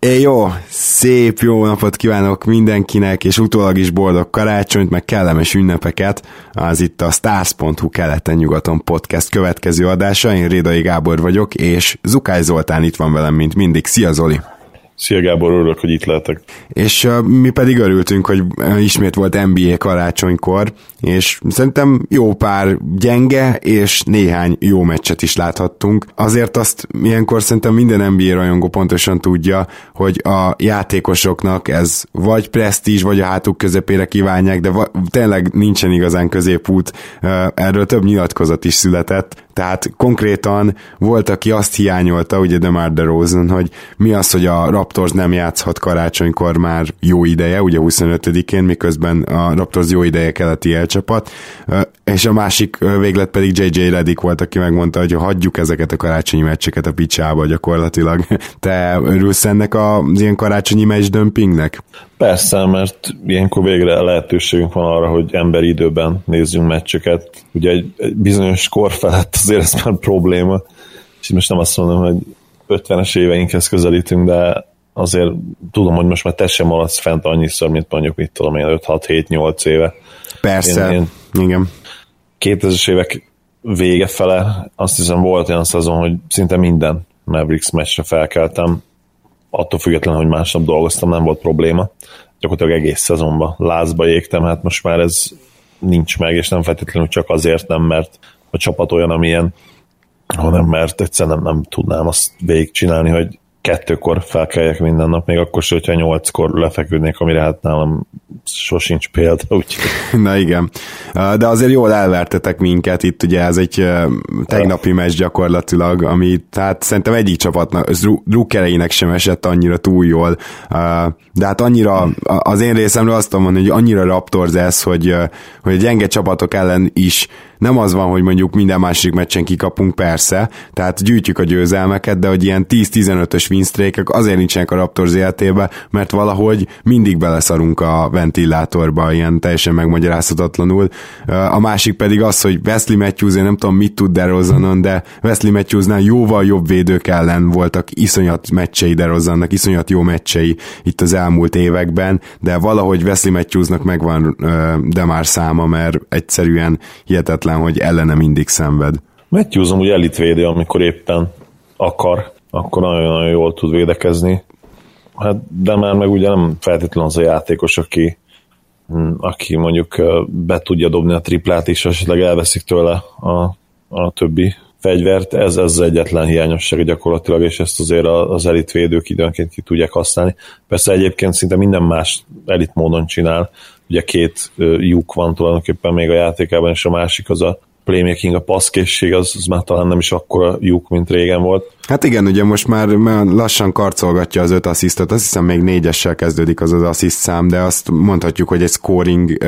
É, jó, szép jó napot kívánok mindenkinek, és utólag is boldog karácsonyt, meg kellemes ünnepeket. Az itt a Stars.hu keleten-nyugaton podcast következő adása. Én Rédai Gábor vagyok, és Zukály Zoltán itt van velem, mint mindig. Szia Zoli! Szia Gábor, örülök, hogy itt lehetek. És uh, mi pedig örültünk, hogy ismét volt NBA karácsonykor, és szerintem jó pár gyenge és néhány jó meccset is láthattunk. Azért azt ilyenkor szerintem minden NBA rajongó pontosan tudja, hogy a játékosoknak ez vagy presztízs, vagy a hátuk közepére kívánják, de va- tényleg nincsen igazán középút. Uh, erről több nyilatkozat is született, tehát konkrétan volt, aki azt hiányolta, ugye DeMar DeRozan, hogy mi az, hogy a Raptors nem játszhat karácsonykor már jó ideje, ugye 25-én, miközben a Raptors jó ideje keleti elcsapat, és a másik véglet pedig JJ Redick volt, aki megmondta, hogy hagyjuk ezeket a karácsonyi meccseket a picsába gyakorlatilag. Te örülsz ennek az ilyen karácsonyi meccs dömpingnek? Persze, mert ilyenkor végre lehetőségünk van arra, hogy emberi időben nézzünk meccseket. Ugye egy, egy bizonyos kor felett azért ez már probléma, és most nem azt mondom, hogy 50-es éveinkhez közelítünk, de azért tudom, hogy most már te sem maradsz fent annyiszor, mint mondjuk, mit tudom én, 5-6-7-8 éve. Persze, én, én igen. 2000-es évek vége fele azt hiszem volt olyan szezon, hogy szinte minden Mavericks meccsre felkeltem, attól függetlenül, hogy másnap dolgoztam, nem volt probléma. Gyakorlatilag egész szezonban lázba égtem, hát most már ez nincs meg, és nem feltétlenül csak azért nem, mert a csapat olyan, amilyen, hanem mert egyszerűen nem, nem tudnám azt végigcsinálni, hogy kettőkor felkeljek minden nap, még akkor sem, hogyha nyolckor lefeküdnék, amire hát nálam sosincs példa, úgyhogy... Na igen, de azért jól elvertetek minket, itt ugye ez egy tegnapi meccs gyakorlatilag, ami tehát szerintem egyik csapatnak, drukkereinek sem esett annyira túl jól, de hát annyira, az én részemről azt mondom, hogy annyira Raptors ez, hogy, hogy a gyenge csapatok ellen is nem az van, hogy mondjuk minden másik meccsen kikapunk, persze, tehát gyűjtjük a győzelmeket, de hogy ilyen 10-15-ös winstrékek azért nincsenek a Raptors életébe, mert valahogy mindig beleszarunk a ventilátorba, ilyen teljesen megmagyarázhatatlanul. A másik pedig az, hogy Wesley Matthews, én nem tudom mit tud DeRozanon, de Wesley Matthewsnál jóval jobb védők ellen voltak iszonyat meccsei DeRozannak, iszonyat jó meccsei itt az elmúlt években, de valahogy Wesley Matthewsnak megvan de már száma, mert egyszerűen hihetetlen hihetetlen, hogy ellene mindig szenved. Matthews amúgy elitvédő, amikor éppen akar, akkor nagyon-nagyon jól tud védekezni. Hát, de már meg ugye nem feltétlenül az a játékos, aki, hm, aki mondjuk be tudja dobni a triplát, és esetleg elveszik tőle a, a többi fegyvert, ez, ez az egyetlen hiányosság gyakorlatilag, és ezt azért az elitvédők időnként ki tudják használni. Persze egyébként szinte minden más elit módon csinál, ugye két lyuk van tulajdonképpen még a játékában, és a másik az a playmaking, a passzkészség, az, az már talán nem is akkora lyuk, mint régen volt. Hát igen, ugye most már lassan karcolgatja az öt asszisztot, azt hiszem még négyessel kezdődik az az assziszt szám, de azt mondhatjuk, hogy egy scoring,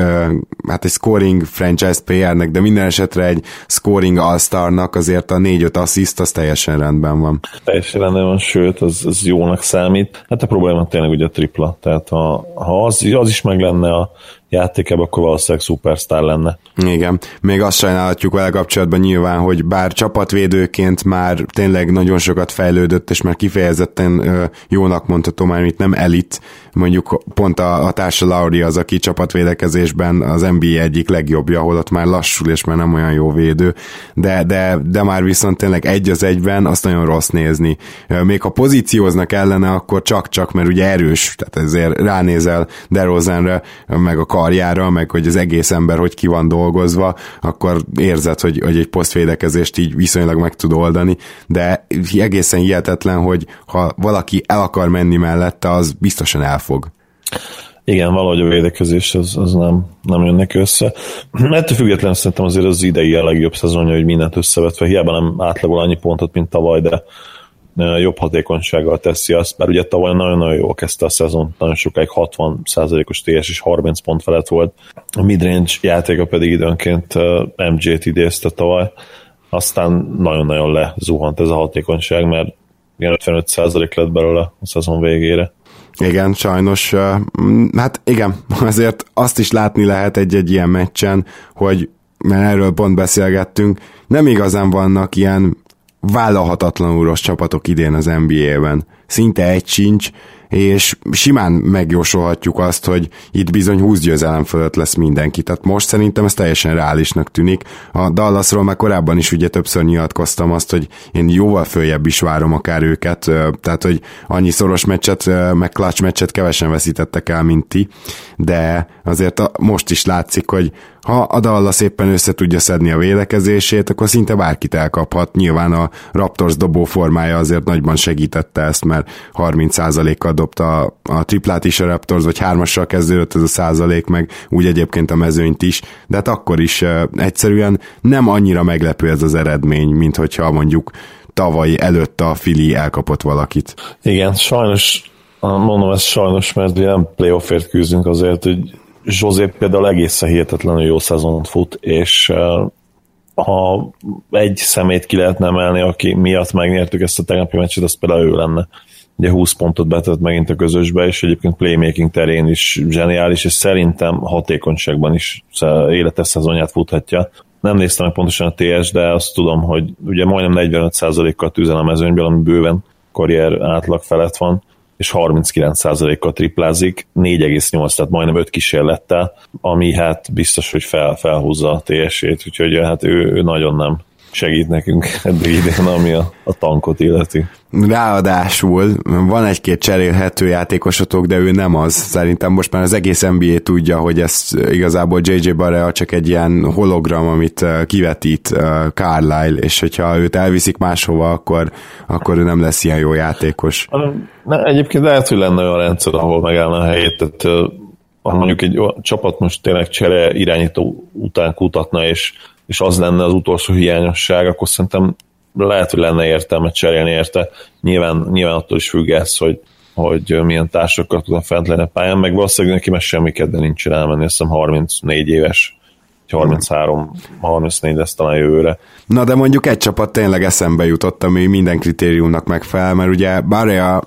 hát egy scoring franchise player-nek, de minden esetre egy scoring all-starnak azért a négy-öt assziszt az teljesen rendben van. Teljesen rendben van, sőt, az, az jónak számít. Hát a probléma tényleg ugye a tripla, tehát ha, ha az, az is meg lenne a játékában, akkor valószínűleg szupersztár lenne. Igen, még azt sajnálhatjuk vele kapcsolatban nyilván, hogy bár csapatvédőként már tényleg nagyon sokat fejlődött, és már kifejezetten jónak mondhatom már, itt nem elit, mondjuk pont a, a társa Lauri az, aki csapatvédekezésben az NBA egyik legjobbja, ahol ott már lassul, és már nem olyan jó védő, de, de, de már viszont tényleg egy az egyben azt nagyon rossz nézni. Még ha pozícióznak ellene, akkor csak-csak, mert ugye erős, tehát ezért ránézel DeRozanre, meg a karjára, meg hogy az egész ember hogy ki van dolgozva, akkor érzed, hogy, hogy egy posztvédekezést így viszonylag meg tud oldani, de egészen hihetetlen, hogy ha valaki el akar menni mellette, az biztosan elfog. Igen, valahogy a védekezés az, az nem, nem jön neki össze. Ettől függetlenül szerintem azért az idei a legjobb szezonja, hogy mindent összevetve. Hiába nem átlagol annyi pontot, mint tavaly, de jobb hatékonysággal teszi azt, mert ugye tavaly nagyon-nagyon jól kezdte a szezon, nagyon sokáig 60%-os TS és 30 pont felett volt. A midrange játéka pedig időnként MJ-t idézte tavaly, aztán nagyon-nagyon lezuhant ez a hatékonyság, mert ilyen 55% lett belőle a szezon végére. Igen, sajnos. Hát igen, azért azt is látni lehet egy-egy ilyen meccsen, hogy mert erről pont beszélgettünk, nem igazán vannak ilyen vállalhatatlanul rossz csapatok idén az NBA-ben. szinte egy sincs, és simán megjósolhatjuk azt, hogy itt bizony 20 győzelem fölött lesz mindenki. Tehát most szerintem ez teljesen reálisnak tűnik. A Dallasról már korábban is ugye többször nyilatkoztam azt, hogy én jóval följebb is várom akár őket, tehát hogy annyi szoros meccset, meg clutch meccset kevesen veszítettek el, mint ti, de azért most is látszik, hogy ha a Dallas éppen össze tudja szedni a védekezését, akkor szinte bárkit elkaphat. Nyilván a Raptors dobó formája azért nagyban segítette ezt, mert 30%-kal dobta a triplát is a Raptors, vagy hármassal kezdődött ez a százalék, meg úgy egyébként a mezőnyt is, de hát akkor is egyszerűen nem annyira meglepő ez az eredmény, mint hogyha mondjuk tavaly előtt a Fili elkapott valakit. Igen, sajnos mondom ezt sajnos, mert nem playoffért küzdünk azért, hogy José például egészen hihetetlenül jó szezont fut, és ha egy szemét ki lehetne emelni, aki miatt megnyertük ezt a tegnapi meccset, az például ő lenne. Ugye 20 pontot betett megint a közösbe, és egyébként playmaking terén is zseniális, és szerintem hatékonyságban is életes szezonját futhatja. Nem néztem meg pontosan a TS, de azt tudom, hogy ugye majdnem 45%-kal tűzel a mezőnyből, ami bőven karrier átlag felett van és 39%-kal triplázik, 4,8, tehát majdnem 5 kísérlettel, ami hát biztos, hogy fel, felhúzza a TS-ét, úgyhogy hát ő, ő nagyon nem segít nekünk eddig idén, ami a, a tankot illeti. Ráadásul van egy-két cserélhető játékosotok, de ő nem az. Szerintem most már az egész NBA tudja, hogy ez igazából JJ Barrea csak egy ilyen hologram, amit uh, kivetít uh, Carlisle, és hogyha őt elviszik máshova, akkor, akkor ő nem lesz ilyen jó játékos. Na, egyébként lehet, hogy lenne olyan rendszer, ahol megállna a helyét, tehát ha mondjuk egy csapat most tényleg csere irányító után kutatna, és és az lenne az utolsó hiányosság, akkor szerintem lehet, hogy lenne értelme cserélni érte. Nyilván, nyilván attól is függ ez, hogy, hogy milyen társakkal tudom fent lenni a pályán, meg valószínűleg neki meg semmi kedve nincs elmenni, azt hiszem 34 éves 33, 34 lesz talán jövőre. Na de mondjuk egy csapat tényleg eszembe jutott, ami minden kritériumnak megfelel, mert ugye Barea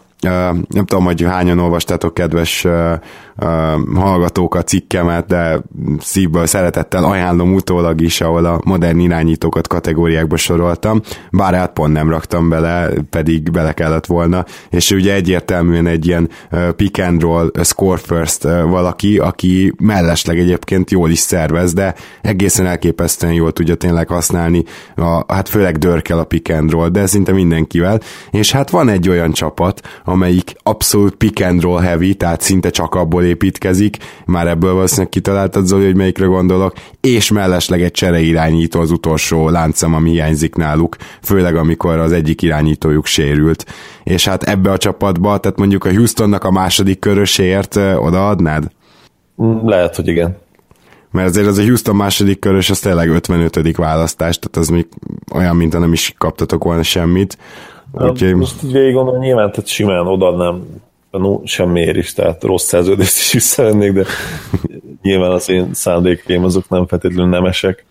nem tudom, hogy hányan olvastátok, kedves hallgatók a cikkemet, de szívből szeretettel ajánlom utólag is, ahol a modern irányítókat kategóriákba soroltam, bár hát pont nem raktam bele, pedig bele kellett volna, és ugye egyértelműen egy ilyen pick and roll, score first valaki, aki mellesleg egyébként jól is szervez, de egészen elképesztően jól tudja tényleg használni, a, hát főleg dörkel a pick and roll, de szinte mindenkivel, és hát van egy olyan csapat, amelyik abszolút pick and roll heavy, tehát szinte csak abból építkezik, már ebből valószínűleg kitaláltad Zoli, hogy melyikre gondolok, és mellesleg egy csere irányító az utolsó láncem, ami hiányzik náluk, főleg amikor az egyik irányítójuk sérült. És hát ebbe a csapatba, tehát mondjuk a Houstonnak a második körösért odaadnád? Lehet, hogy igen. Mert azért az a Houston második körös, az tényleg 55. választás, tehát az még olyan, mint nem is kaptatok volna semmit. Úgyhogy... Most így végig gondolom, nyilván tehát simán odaadnám no, semmiért is, tehát rossz szerződést is visszavennék, de nyilván az én szándékaim azok nem feltétlenül nemesek.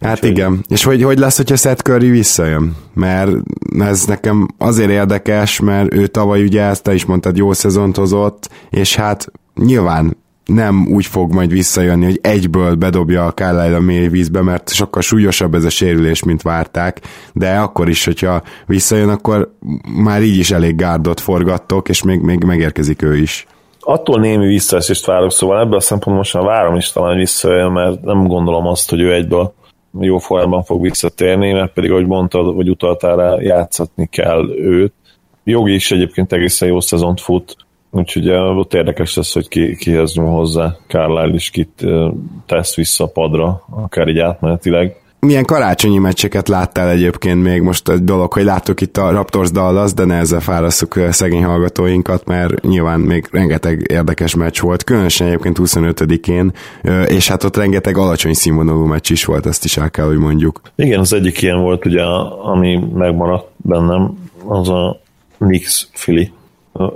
Hát Úgyhogy... igen. És hogy, hogy lesz, hogyha Seth Curry visszajön? Mert ez nekem azért érdekes, mert ő tavaly ugye ezt te is mondtad, jó szezont hozott, és hát nyilván nem úgy fog majd visszajönni, hogy egyből bedobja a Carlisle a mély vízbe, mert sokkal súlyosabb ez a sérülés, mint várták, de akkor is, hogyha visszajön, akkor már így is elég gárdot forgattok, és még, még megérkezik ő is. Attól némi visszaesést várok, szóval ebből a szempontból most már várom is talán visszajön, mert nem gondolom azt, hogy ő egyből jó formában fog visszatérni, mert pedig, ahogy mondtad, vagy utaltál rá, játszatni kell őt. Jogi is egyébként egészen jó szezont fut, Úgyhogy ott érdekes lesz, hogy ki, kihez nyúl hozzá. Carlisle is kit tesz vissza a padra, akár így átmenetileg. Milyen karácsonyi meccseket láttál egyébként még most egy dolog, hogy láttuk itt a Raptors Dallas, de nehezzel fárasszuk szegény hallgatóinkat, mert nyilván még rengeteg érdekes meccs volt, különösen egyébként 25-én, és hát ott rengeteg alacsony színvonalú meccs is volt, ezt is el kell, hogy mondjuk. Igen, az egyik ilyen volt ugye, ami megmaradt bennem, az a Knicks Philly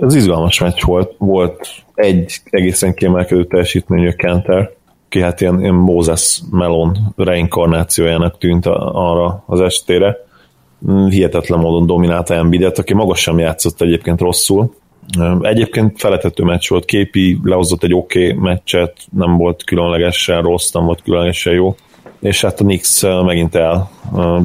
ez izgalmas meccs volt. Volt egy egészen kiemelkedő teljesítményű Kenter, ki hát ilyen, ilyen Moses Melon reinkarnációjának tűnt arra az estére. Hihetetlen módon dominálta Embiidet, aki maga sem játszott egyébként rosszul. Egyébként feletető meccs volt, Képi lehozott egy oké okay meccset, nem volt különlegesen rossz, nem volt különlegesen jó, és hát a Knicks megint el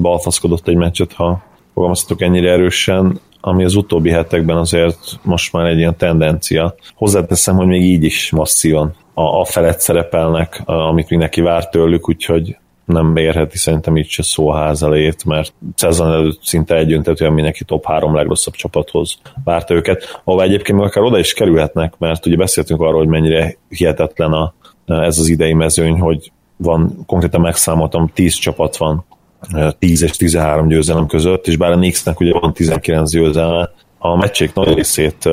balfaszkodott egy meccset, ha fogalmazhatok ennyire erősen. Ami az utóbbi hetekben azért most már egy ilyen tendencia. Hozzáteszem, hogy még így is masszívan a, a felett szerepelnek, amit mindenki vár tőlük, úgyhogy nem érheti szerintem így se szó házalét, mert szezon előtt szinte egyöntetően mindenki top három legrosszabb csapathoz várta őket, ahol egyébként még akár oda is kerülhetnek, mert ugye beszéltünk arról, hogy mennyire hihetetlen a, ez az idei mezőny, hogy van, konkrétan megszámoltam, 10 csapat van 10 és 13 győzelem között, és bár a Knicksnek ugye van 19 győzelme, a meccsék nagy részét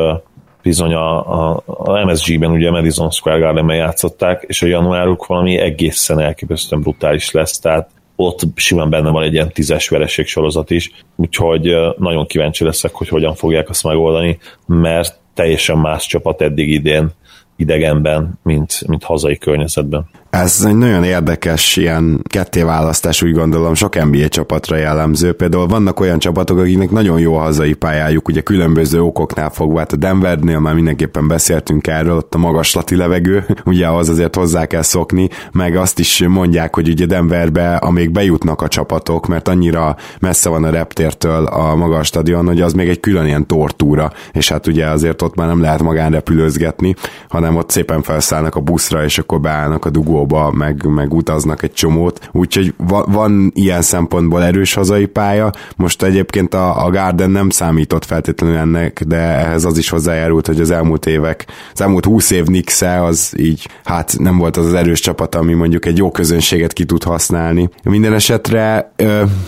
bizony a, a, a MSG-ben, ugye a Madison Square Garden-ben játszották, és a januáruk valami egészen elképesztően brutális lesz, tehát ott simán benne van egy ilyen tízes vereség sorozat is, úgyhogy nagyon kíváncsi leszek, hogy hogyan fogják azt megoldani, mert teljesen más csapat eddig idén idegenben, mint, mint hazai környezetben. Ez egy nagyon érdekes ilyen kettéválasztás, úgy gondolom, sok NBA csapatra jellemző. Például vannak olyan csapatok, akiknek nagyon jó a hazai pályájuk, ugye különböző okoknál fogva. Hát a Denvernél már mindenképpen beszéltünk erről, ott a magaslati levegő, ugye ahhoz azért hozzá kell szokni, meg azt is mondják, hogy ugye Denverbe, amíg bejutnak a csapatok, mert annyira messze van a reptértől a magas stadion, hogy az még egy külön ilyen tortúra, és hát ugye azért ott már nem lehet magánrepülőzgetni, hanem ott szépen felszállnak a buszra, és akkor beállnak a dugó Tokióba, meg, meg utaznak egy csomót, úgyhogy va, van ilyen szempontból erős hazai pálya. Most egyébként a, a Garden nem számított feltétlenül ennek, de ehhez az is hozzájárult, hogy az elmúlt évek, az elmúlt húsz év nix az így, hát nem volt az az erős csapat, ami mondjuk egy jó közönséget ki tud használni. Minden esetre,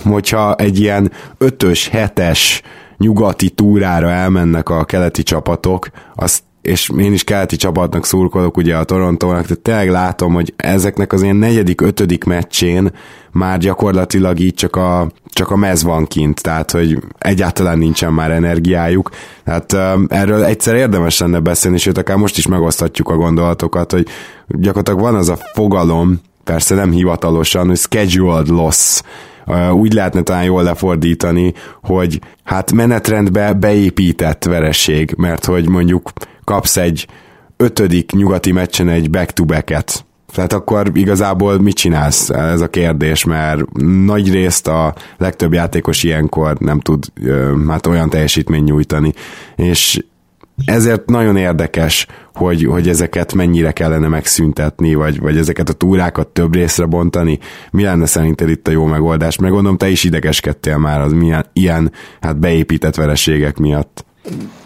hogyha egy ilyen ötös, hetes nyugati túrára elmennek a keleti csapatok, azt és én is keleti csapatnak szurkolok ugye a Torontónak, tehát tényleg látom, hogy ezeknek az ilyen negyedik, ötödik meccsén már gyakorlatilag így csak a, csak a mez van kint, tehát hogy egyáltalán nincsen már energiájuk. Tehát um, erről egyszer érdemes lenne beszélni, sőt akár most is megoszthatjuk a gondolatokat, hogy gyakorlatilag van az a fogalom, persze nem hivatalosan, hogy scheduled loss, úgy lehetne talán jól lefordítani, hogy hát menetrendbe beépített vereség, mert hogy mondjuk kapsz egy ötödik nyugati meccsen egy back-to-back-et, tehát akkor igazából mit csinálsz? Ez a kérdés, mert nagy részt a legtöbb játékos ilyenkor nem tud hát olyan teljesítmény nyújtani. És ezért nagyon érdekes, hogy, hogy ezeket mennyire kellene megszüntetni, vagy, vagy ezeket a túrákat több részre bontani. Mi lenne szerinted itt a jó megoldás? Meg gondolom, te is idegeskedtél már az milyen, ilyen hát beépített vereségek miatt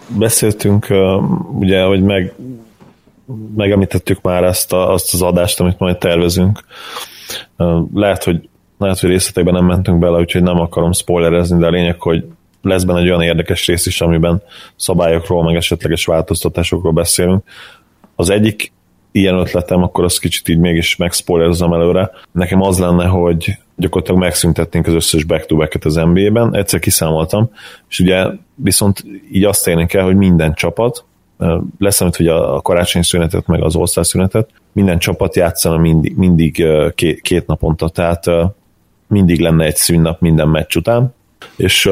beszéltünk, ugye, hogy meg, megemlítettük már ezt a, azt az adást, amit majd tervezünk. Lehet, hogy lehet, hogy részletekben nem mentünk bele, úgyhogy nem akarom spoilerezni, de a lényeg, hogy lesz benne egy olyan érdekes rész is, amiben szabályokról, meg esetleges változtatásokról beszélünk. Az egyik ilyen ötletem, akkor azt kicsit így mégis megszpoilerozom előre. Nekem az lenne, hogy gyakorlatilag megszüntetnénk az összes back-to-back-et az NBA-ben, egyszer kiszámoltam, és ugye viszont így azt érnénk el, hogy minden csapat, leszámít, hogy a karácsonyi szünetet, meg az osztály szünetet, minden csapat játszana mindig, mindig két, két naponta, tehát mindig lenne egy szünnap minden meccs után, és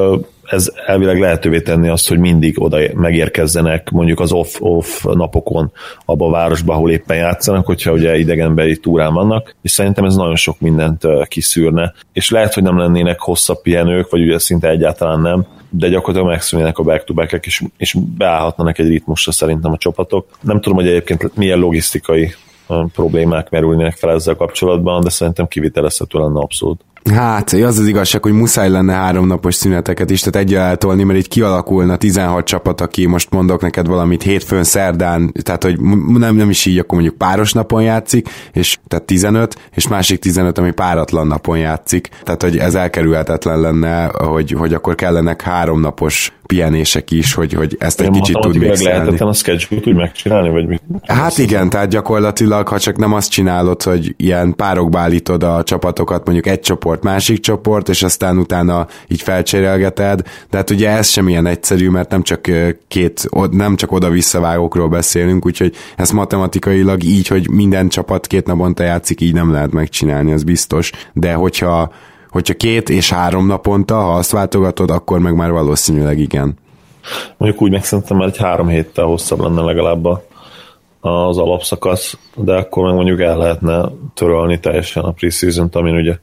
ez elvileg lehetővé tenni azt, hogy mindig oda megérkezzenek mondjuk az off-off napokon abba a városba, ahol éppen játszanak, hogyha ugye idegenbeli túrán vannak, és szerintem ez nagyon sok mindent kiszűrne. És lehet, hogy nem lennének hosszabb pihenők, vagy ugye szinte egyáltalán nem, de gyakorlatilag megszűnnének a back to back és, és beállhatnának egy ritmusra szerintem a csapatok. Nem tudom, hogy egyébként milyen logisztikai problémák merülnének fel ezzel kapcsolatban, de szerintem kivitelezhető lenne abszolút. Hát, az az igazság, hogy muszáj lenne háromnapos szüneteket is, tehát egyel eltolni, mert így kialakulna 16 csapat, aki most mondok neked valamit hétfőn, szerdán, tehát hogy nem, nem is így, akkor mondjuk páros napon játszik, és tehát 15, és másik 15, ami páratlan napon játszik. Tehát, hogy ez elkerülhetetlen lenne, hogy, hogy akkor kellenek háromnapos pihenések is, hogy, hogy ezt egy Én kicsit tud még lehetetlen a schedule úgy megcsinálni, vagy mi? Hát igen, tehát gyakorlatilag, ha csak nem azt csinálod, hogy ilyen párokba állítod a csapatokat, mondjuk egy csoport, másik csoport, és aztán utána így felcserélgeted, de hát ugye ez sem ilyen egyszerű, mert nem csak két, nem csak oda-visszavágókról beszélünk, úgyhogy ez matematikailag így, hogy minden csapat két naponta játszik, így nem lehet megcsinálni, az biztos, de hogyha Hogyha két és három naponta, ha azt váltogatod, akkor meg már valószínűleg igen. Mondjuk úgy meg szerintem már egy három héttel hosszabb lenne legalább az alapszakasz, de akkor meg mondjuk el lehetne törölni teljesen a preseason amin ugye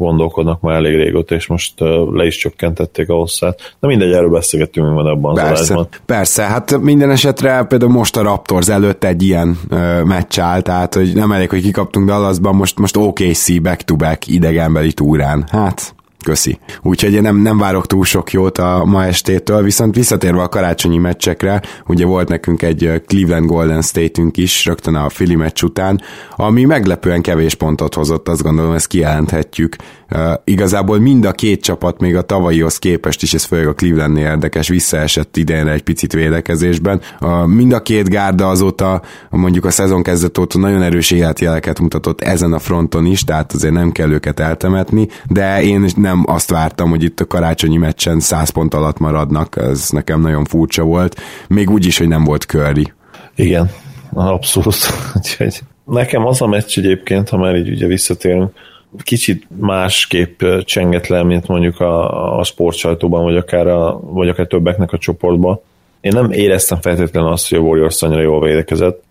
gondolkodnak már elég régóta, és most le is csökkentették a hosszát. Na mindegy, erről beszélgettünk még van az persze, adásban. Persze, hát minden esetre például most a Raptors előtt egy ilyen ö, meccs áll, tehát hogy nem elég, hogy kikaptunk Dallasban, most, most OKC back-to-back idegenbeli túrán. Hát Köszi. Úgyhogy én nem, nem várok túl sok jót a ma estétől, viszont visszatérve a karácsonyi meccsekre, ugye volt nekünk egy Cleveland Golden State-ünk is rögtön a Philly meccs után, ami meglepően kevés pontot hozott, azt gondolom, ezt kijelenthetjük. Uh, igazából mind a két csapat még a tavalyihoz képest is, ez főleg a Clevelandnél érdekes, visszaesett idejére egy picit védekezésben. Uh, mind a két gárda azóta, mondjuk a szezon kezdet óta nagyon erős életjeleket mutatott ezen a fronton is, tehát azért nem kell őket eltemetni, de én nem azt vártam, hogy itt a karácsonyi meccsen 100 pont alatt maradnak, ez nekem nagyon furcsa volt, még úgy is, hogy nem volt Curry. Igen, abszolút. Nekem az a meccs egyébként, ha már így ugye visszatérünk, kicsit másképp csengett le, mint mondjuk a, a sportsajtóban, vagy akár, a, vagy akár többeknek a csoportban. Én nem éreztem feltétlenül azt, hogy a Warriors annyira jól védekezett.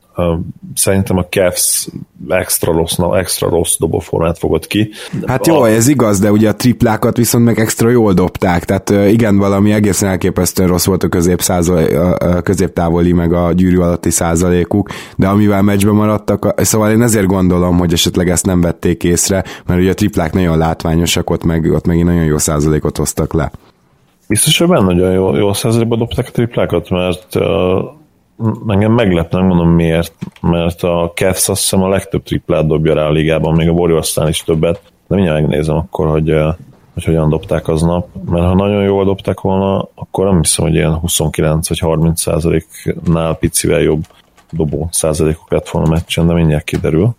Szerintem a Cavs extra rossz, extra rossz dobóformát fogott ki. Hát jó, a... ez igaz, de ugye a triplákat viszont meg extra jól dobták, tehát igen, valami egészen elképesztően rossz volt a, közép százal, a középtávoli meg a gyűrű alatti százalékuk, de amivel meccsbe maradtak, szóval én ezért gondolom, hogy esetleg ezt nem vették észre, mert ugye a triplák nagyon látványosak, ott meg, ott megint nagyon jó százalékot hoztak le. Biztos, hogy benne nagyon jó, jó százalékban dobták a triplákat, mert uh, engem meglep, nem mondom miért, mert a Cavs azt hiszem a legtöbb triplát dobja rá a ligában, még a warriors is többet, de mindjárt megnézem akkor, hogy, hogy hogyan dobták aznap, mert ha nagyon jól dobták volna, akkor nem hiszem, hogy ilyen 29 vagy 30 százaléknál picivel jobb dobó százalékok lett volna a meccsen, de mindjárt kiderül.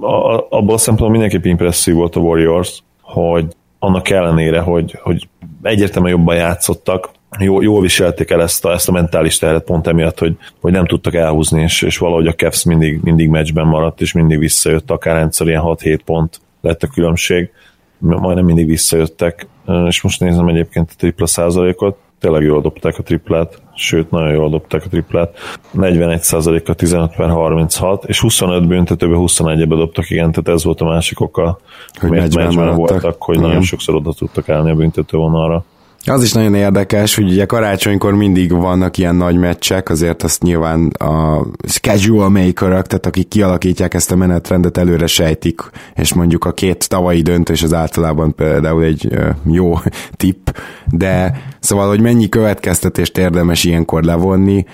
A, abból a szempontból mindenképp impresszív volt a Warriors, hogy annak ellenére, hogy, hogy egyértelműen jobban játszottak, jó, jól viselték el ezt a, ezt a mentális terhet pont emiatt, hogy, hogy nem tudtak elhúzni, és, és valahogy a Cavs mindig, mindig meccsben maradt, és mindig visszajött, akár egyszer ilyen 6-7 pont lett a különbség, majdnem mindig visszajöttek, és most nézem egyébként a tripla százalékot, tényleg jól dobták a triplát, sőt, nagyon jól dobták a triplát. 41 a 15 per 36, és 25 büntetőbe 21 be dobtak, igen, tehát ez volt a másik oka, hogy meccsben voltak, hogy igen. nagyon sokszor oda tudtak állni a büntetővonalra. Az is nagyon érdekes, hogy ugye karácsonykor mindig vannak ilyen nagy meccsek, azért azt nyilván a schedule makerek, tehát akik kialakítják ezt a menetrendet, előre sejtik, és mondjuk a két tavalyi döntés az általában például egy jó tipp, de szóval, hogy mennyi következtetést érdemes ilyenkor levonni,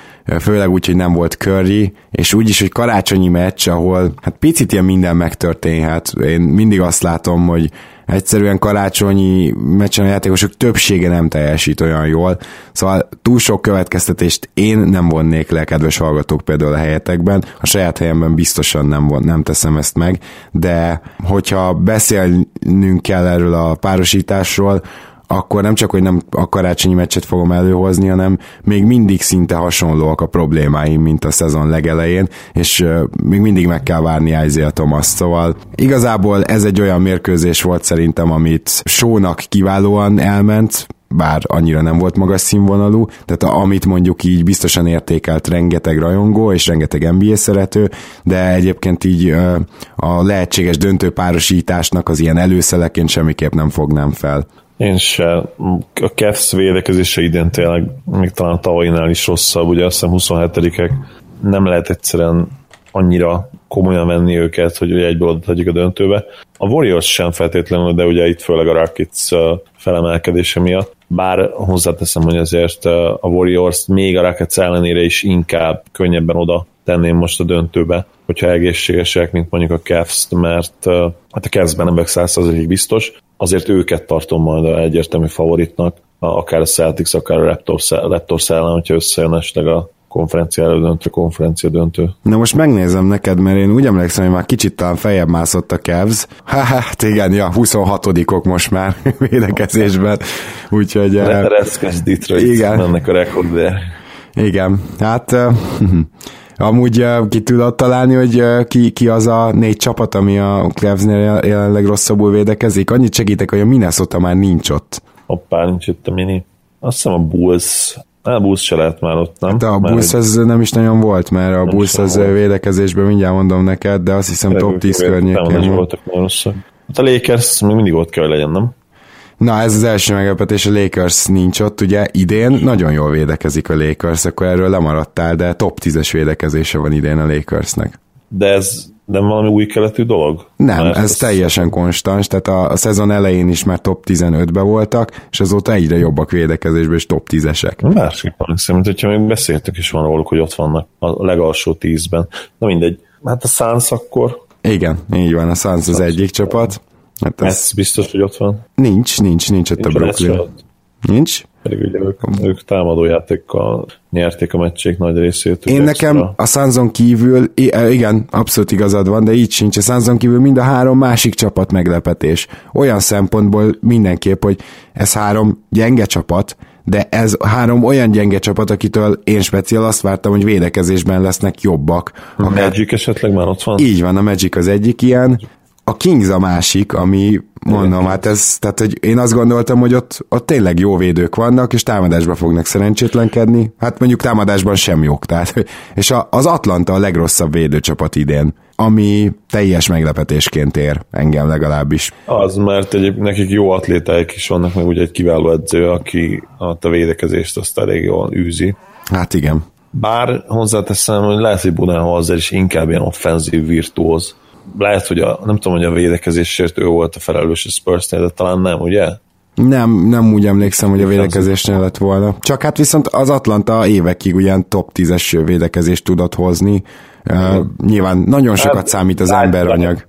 főleg úgy, hogy nem volt Curry, és úgy is, hogy karácsonyi meccs, ahol hát picit ilyen minden megtörténhet. Én mindig azt látom, hogy egyszerűen karácsonyi meccsen a játékosok többsége nem teljesít olyan jól, szóval túl sok következtetést én nem vonnék le, kedves hallgatók például a helyetekben, a saját helyemben biztosan nem, von, nem teszem ezt meg, de hogyha beszélnünk kell erről a párosításról, akkor nem csak, hogy nem a karácsonyi meccset fogom előhozni, hanem még mindig szinte hasonlóak a problémáim, mint a szezon legelején, és még mindig meg kell várni Isaiah Thomas, szóval igazából ez egy olyan mérkőzés volt szerintem, amit sónak kiválóan elment, bár annyira nem volt magas színvonalú, tehát amit mondjuk így biztosan értékelt rengeteg rajongó és rengeteg NBA szerető, de egyébként így a lehetséges döntőpárosításnak az ilyen előszeleként semmiképp nem fognám fel. Én se. A Cavs védekezése idén tényleg még talán tavainál is rosszabb, ugye azt hiszem 27-ek nem lehet egyszerűen annyira komolyan venni őket, hogy ugye egyből oda a döntőbe. A Warriors sem feltétlenül, de ugye itt főleg a Rockets felemelkedése miatt. Bár hozzáteszem, hogy azért a Warriors még a Rockets ellenére is inkább könnyebben oda tenném most a döntőbe, hogyha egészségesek, mint mondjuk a Cavs, mert hát a Cavs-ben nem 100% biztos, azért őket tartom majd egyértelmű favoritnak, akár a Celtics, akár a Raptors, Raptors ellen, hogyha összejön esetleg a konferencia döntő, konferencia döntő. Na most megnézem neked, mert én úgy emlékszem, hogy már kicsit talán feljebb mászott a Cavs. Hát igen, ja, 26-ok most már védekezésben, úgyhogy... Redskins Detroit igen. mennek a rekordért. Igen, hát Amúgy uh, ki tudod találni, hogy uh, ki, ki az a négy csapat, ami a Cavs-nél jelenleg rosszabbul védekezik? Annyit segítek, hogy a Minnesota már nincs ott. Hoppá, nincs itt a mini. Azt hiszem a Bulls a Bulls se lehet már ott, nem? Hát a Bulls ez nem is nagyon volt, mert a Bulls az védekezésben mindjárt mondom neked, de azt hiszem top 10 környékén voltak nagyon rosszak. Hát a Lakers még mindig ott kell, hogy legyen, nem? Na, ez az első meglepetés, a Lakers nincs ott, ugye idén nagyon jól védekezik a Lakers, akkor erről lemaradtál, de top 10-es védekezése van idén a Lakersnek. De ez nem valami új keletű dolog? Nem, ez, ez teljesen konstans, tehát a, a szezon elején is már top 15-be voltak, és azóta egyre jobbak védekezésben, és top 10-esek. Másik van, szerint, hogyha még beszéltük is van róluk, hogy ott vannak a legalsó 10-ben. Na mindegy, hát a Suns akkor... Igen, így van, a Suns az egyik csapat. Hát ez, ez biztos, hogy ott van? Nincs, nincs, nincs ott nincs a Brooklyn. Nincs? Pedig ugye ők, ők támadójátékkal nyerték a meccsék nagy részét. Én nekem extra. a Sanzon kívül, e, igen, abszolút igazad van, de így sincs. A Sanzon kívül mind a három másik csapat meglepetés. Olyan szempontból mindenképp, hogy ez három gyenge csapat, de ez három olyan gyenge csapat, akitől én speciál azt vártam, hogy védekezésben lesznek jobbak. A Magic esetleg már ott van? Így van, a Magic az egyik ilyen, a Kings a másik, ami mondom, hát ez, tehát hogy én azt gondoltam, hogy ott, ott tényleg jó védők vannak, és támadásban fognak szerencsétlenkedni. Hát mondjuk támadásban sem jók. Tehát, és a, az Atlanta a legrosszabb védőcsapat idén, ami teljes meglepetésként ér engem legalábbis. Az, mert egy, nekik jó atlétáik is vannak, meg ugye egy kiváló edző, aki a védekezést azt elég jól űzi. Hát igen. Bár hozzáteszem, hogy lehet, hogy Budenholzer is inkább ilyen offenzív virtuóz lehet, hogy a, nem tudom, hogy a védekezésért ő volt a felelős a spurs de talán nem, ugye? Nem, nem úgy emlékszem, hogy a védekezésnél lett volna. Csak hát viszont az Atlanta évekig ugyan top 10-es védekezést tudott hozni. Uh, nyilván nagyon sokat hát, számít az emberanyag.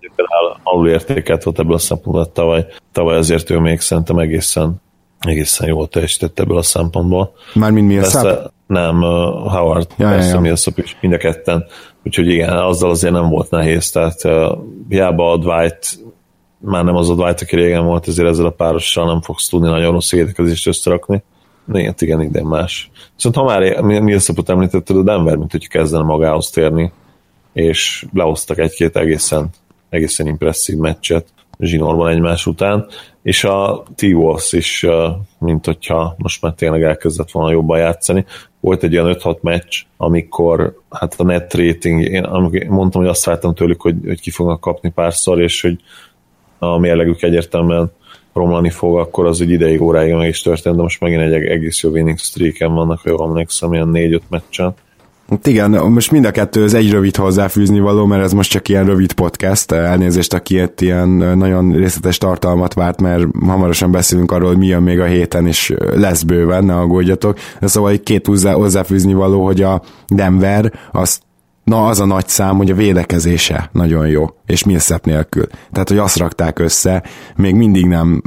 Alul értékelt volt ebből a szempontból tavaly. Tavaly azért ő még szerintem egészen, egészen jól teljesített ebből a szempontból. Mármint Millsap? Nem, Howard, ja, persze ja, ja. Millsap is, mind a ketten Úgyhogy igen, azzal azért nem volt nehéz, tehát uh, hiába a Dwight, már nem az a Dwight, aki régen volt, ezért ezzel a párossal nem fogsz tudni nagyon rossz védekezést összerakni. Igen, igen, igen, más. Viszont ha már Millsapot említetted, a Denver, mint hogy kezdene magához térni, és lehoztak egy-két egészen, egészen impresszív meccset zsinórban egymás után, és a T-Wolves is, mint hogyha most már tényleg elkezdett volna jobban játszani. Volt egy olyan 5-6 meccs, amikor hát a net rating, én mondtam, hogy azt vártam tőlük, hogy, hogy ki fognak kapni párszor, és hogy a mérlegük egyértelműen romlani fog, akkor az egy ideig, óráig meg is történt, de most megint egy egész jó winning streaken vannak, ha jól emlékszem, ilyen 4-5 meccsen. Hát igen, most mind a kettő az egy rövid hozzáfűzni való, mert ez most csak ilyen rövid podcast, elnézést, aki itt ilyen nagyon részletes tartalmat várt, mert hamarosan beszélünk arról, hogy mi jön még a héten, és lesz bőven, ne aggódjatok. De szóval egy két hozzáfűzni való, hogy a Denver azt na az a nagy szám, hogy a védekezése nagyon jó, és Millsap nélkül. Tehát, hogy azt rakták össze, még mindig nem,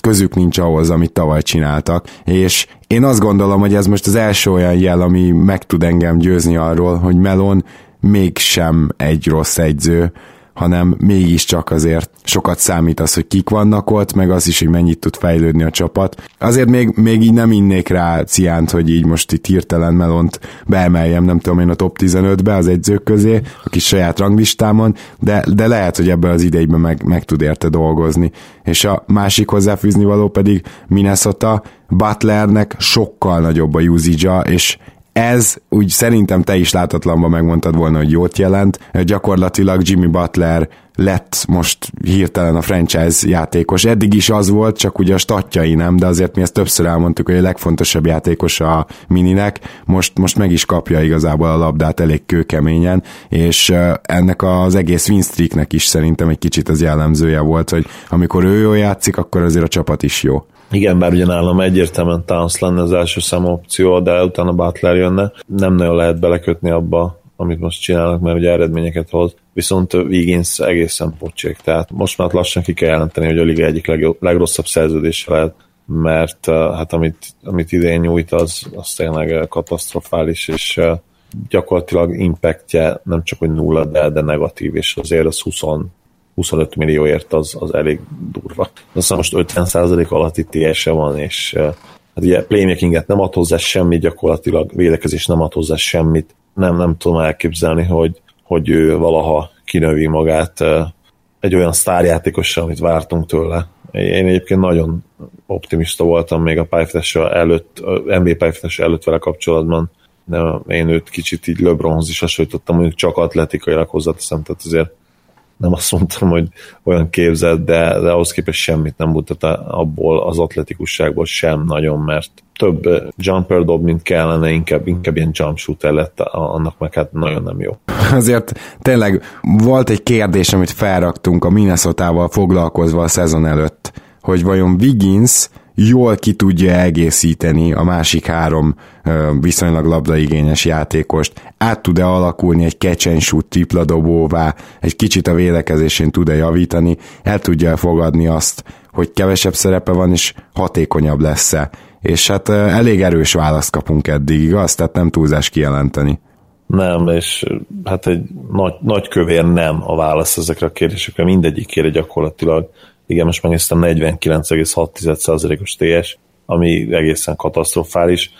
közük nincs ahhoz, amit tavaly csináltak, és én azt gondolom, hogy ez most az első olyan jel, ami meg tud engem győzni arról, hogy Melon mégsem egy rossz egyző, hanem mégiscsak azért sokat számít az, hogy kik vannak ott, meg az is, hogy mennyit tud fejlődni a csapat. Azért még, még így nem innék rá ciánt, hogy így most itt hirtelen melont beemeljem, nem tudom én a top 15-be az egyzők közé, a kis saját ranglistámon, de, de lehet, hogy ebben az idejében meg, meg tud érte dolgozni. És a másik hozzáfűzni való pedig Minnesota, Butlernek sokkal nagyobb a usage és ez úgy szerintem te is látatlanban megmondtad volna, hogy jót jelent. Gyakorlatilag Jimmy Butler lett most hirtelen a franchise játékos. Eddig is az volt, csak ugye a statjai nem, de azért mi ezt többször elmondtuk, hogy a legfontosabb játékos a mininek. Most, most meg is kapja igazából a labdát elég kőkeményen, és ennek az egész winstreaknek is szerintem egy kicsit az jellemzője volt, hogy amikor ő jól játszik, akkor azért a csapat is jó. Igen, bár ugye nálam egyértelműen Towns lenne az első számú opció, de utána Butler jönne. Nem nagyon lehet belekötni abba, amit most csinálnak, mert ugye eredményeket hoz. Viszont Wiggins egészen pocsék, tehát most már lassan ki kell jelenteni, hogy a liga egyik legjobb, legrosszabb szerződése lehet, mert hát amit, amit idén nyújt, az, az tényleg katasztrofális, és gyakorlatilag impactje nem csak hogy nulla, de, de negatív, és azért az 20 25 millióért az, az elég durva. Aztán most 50% alatti TS-e van, és hát ugye playmakinget nem ad hozzá semmit, gyakorlatilag védekezés nem ad hozzá semmit. Nem, nem tudom elképzelni, hogy, hogy ő valaha kinövi magát egy olyan sztárjátékossal, amit vártunk tőle. Én egyébként nagyon optimista voltam még a pályafetes előtt, a NBA pályafetes előtt vele kapcsolatban, de én őt kicsit így LeBronhoz is hasonlítottam, mondjuk csak atletikailag hozzáteszem, tehát azért nem azt mondtam, hogy olyan képzett, de, de ahhoz képest semmit nem mutat abból az atletikusságból sem nagyon, mert több jumper dob, mint kellene, inkább, inkább ilyen jump shooter lett, annak meg hát nagyon nem jó. Azért tényleg volt egy kérdés, amit felraktunk a Minnesota-val foglalkozva a szezon előtt, hogy vajon Wiggins jól ki tudja egészíteni a másik három viszonylag labdaigényes játékost, át tud-e alakulni egy catch and shoot tripla dobóvá, egy kicsit a védekezésén tud-e javítani, el tudja fogadni azt, hogy kevesebb szerepe van, és hatékonyabb lesz-e. És hát elég erős választ kapunk eddig, igaz? Tehát nem túlzás kijelenteni. Nem, és hát egy nagy, nagy kövér nem a válasz ezekre a kérdésekre, mindegyikére gyakorlatilag igen, most megnéztem 49,6%-os TS, ami egészen katasztrofális,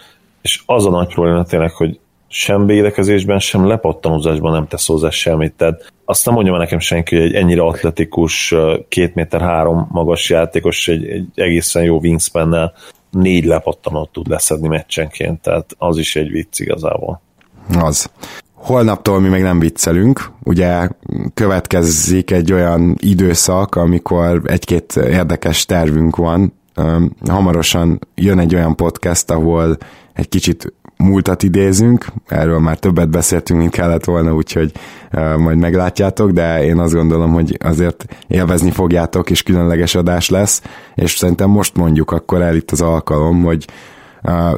és az a nagy probléma tényleg, hogy sem védekezésben, sem lepattanózásban nem tesz hozzá semmit. Tehát azt nem mondja nekem senki, hogy egy ennyire atletikus, két méter három magas játékos, egy, egy egészen jó wingspan négy lepattanót tud leszedni meccsenként, tehát az is egy vicc igazából. Az. Holnaptól mi meg nem viccelünk, ugye következik egy olyan időszak, amikor egy-két érdekes tervünk van. Hamarosan jön egy olyan podcast, ahol egy kicsit múltat idézünk, erről már többet beszéltünk, mint kellett volna, úgyhogy majd meglátjátok, de én azt gondolom, hogy azért élvezni fogjátok, és különleges adás lesz, és szerintem most mondjuk akkor el itt az alkalom, hogy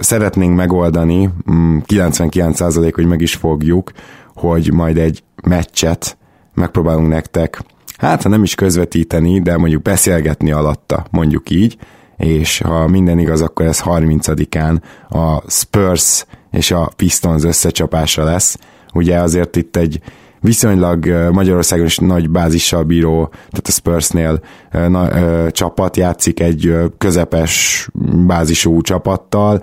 szeretnénk megoldani, 99% mm, hogy meg is fogjuk, hogy majd egy meccset megpróbálunk nektek, hát ha nem is közvetíteni, de mondjuk beszélgetni alatta, mondjuk így, és ha minden igaz, akkor ez 30-án a Spurs és a Pistons összecsapása lesz. Ugye azért itt egy viszonylag Magyarországon is nagy bázissal bíró, tehát a Spursnél na, csapat játszik egy közepes bázisú csapattal,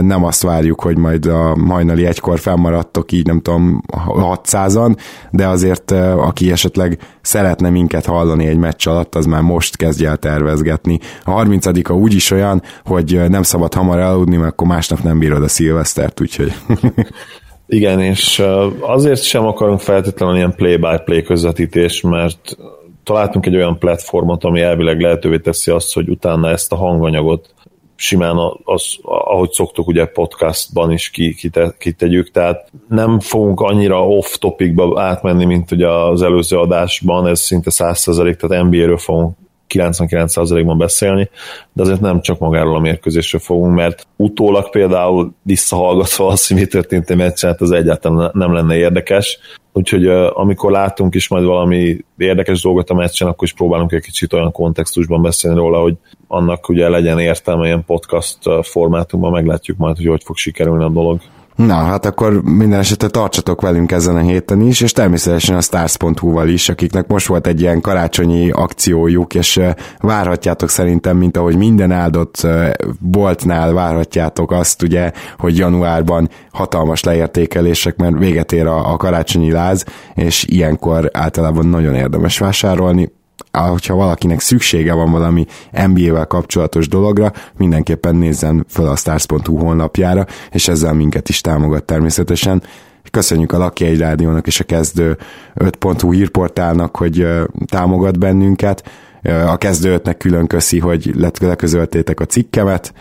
nem azt várjuk, hogy majd a hajnali egykor felmaradtok így nem tudom 600-an, de azért aki esetleg szeretne minket hallani egy meccs alatt, az már most kezdje el tervezgetni. A 30-a úgyis olyan, hogy nem szabad hamar aludni, mert akkor másnap nem bírod a szilvesztert, úgyhogy Igen, és azért sem akarunk feltétlenül ilyen play-by-play közvetítés, mert találtunk egy olyan platformot, ami elvileg lehetővé teszi azt, hogy utána ezt a hanganyagot simán, az, ahogy szoktuk ugye podcastban is ki, kite, kitegyük, tehát nem fogunk annyira off-topicba átmenni, mint ugye az előző adásban, ez szinte 100%, tehát NBA-ről fogunk 99%-ban beszélni, de azért nem csak magáról a mérkőzésről fogunk, mert utólag például visszahallgatva azt, hogy mi történt a meccsen, hát az egyáltalán nem lenne érdekes. Úgyhogy amikor látunk is majd valami érdekes dolgot a meccsen, akkor is próbálunk egy kicsit olyan kontextusban beszélni róla, hogy annak ugye legyen értelme ilyen podcast formátumban, meglátjuk majd, hogy hogy fog sikerülni a dolog. Na, hát akkor minden esetre tartsatok velünk ezen a héten is, és természetesen a stars.hu-val is, akiknek most volt egy ilyen karácsonyi akciójuk, és várhatjátok szerintem, mint ahogy minden áldott boltnál várhatjátok azt ugye, hogy januárban hatalmas leértékelések, mert véget ér a, a karácsonyi láz, és ilyenkor általában nagyon érdemes vásárolni, hogyha valakinek szüksége van valami NBA-vel kapcsolatos dologra, mindenképpen nézzen fel a stars.hu honlapjára, és ezzel minket is támogat természetesen. Köszönjük a Laki egy Rádiónak és a kezdő 5.hu hírportálnak, hogy támogat bennünket. A kezdő 5-nek külön köszi, hogy leközöltétek a cikkemet,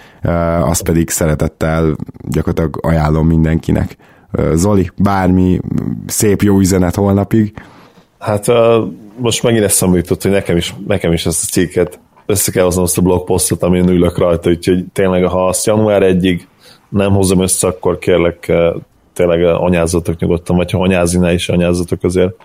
azt pedig szeretettel gyakorlatilag ajánlom mindenkinek. Zoli, bármi szép jó üzenet holnapig. Hát most megint eszembe jutott, hogy nekem is, nekem is ezt a cikket össze kell hoznom azt a blogposztot, amin ülök rajta, úgyhogy tényleg, ha azt január egyig nem hozom össze, akkor kérlek tényleg anyázzatok nyugodtan, vagy ha anyázni is anyázzatok azért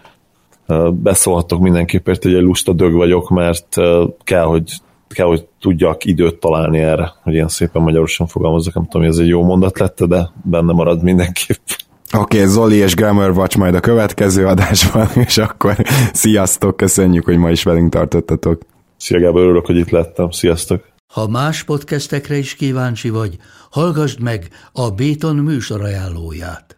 beszólhatok mindenképp, hogy egy lusta dög vagyok, mert kell, hogy kell, hogy tudjak időt találni erre, hogy ilyen szépen magyarosan fogalmazok, nem tudom, hogy ez egy jó mondat lett, de benne marad mindenképp. Oké, okay, Zoli és Grammar Watch majd a következő adásban, és akkor sziasztok, köszönjük, hogy ma is velünk tartottatok. Szia Gábor, örülök, hogy itt lettem. Sziasztok! Ha más podcastekre is kíváncsi vagy, hallgassd meg a Béton műsor ajánlóját.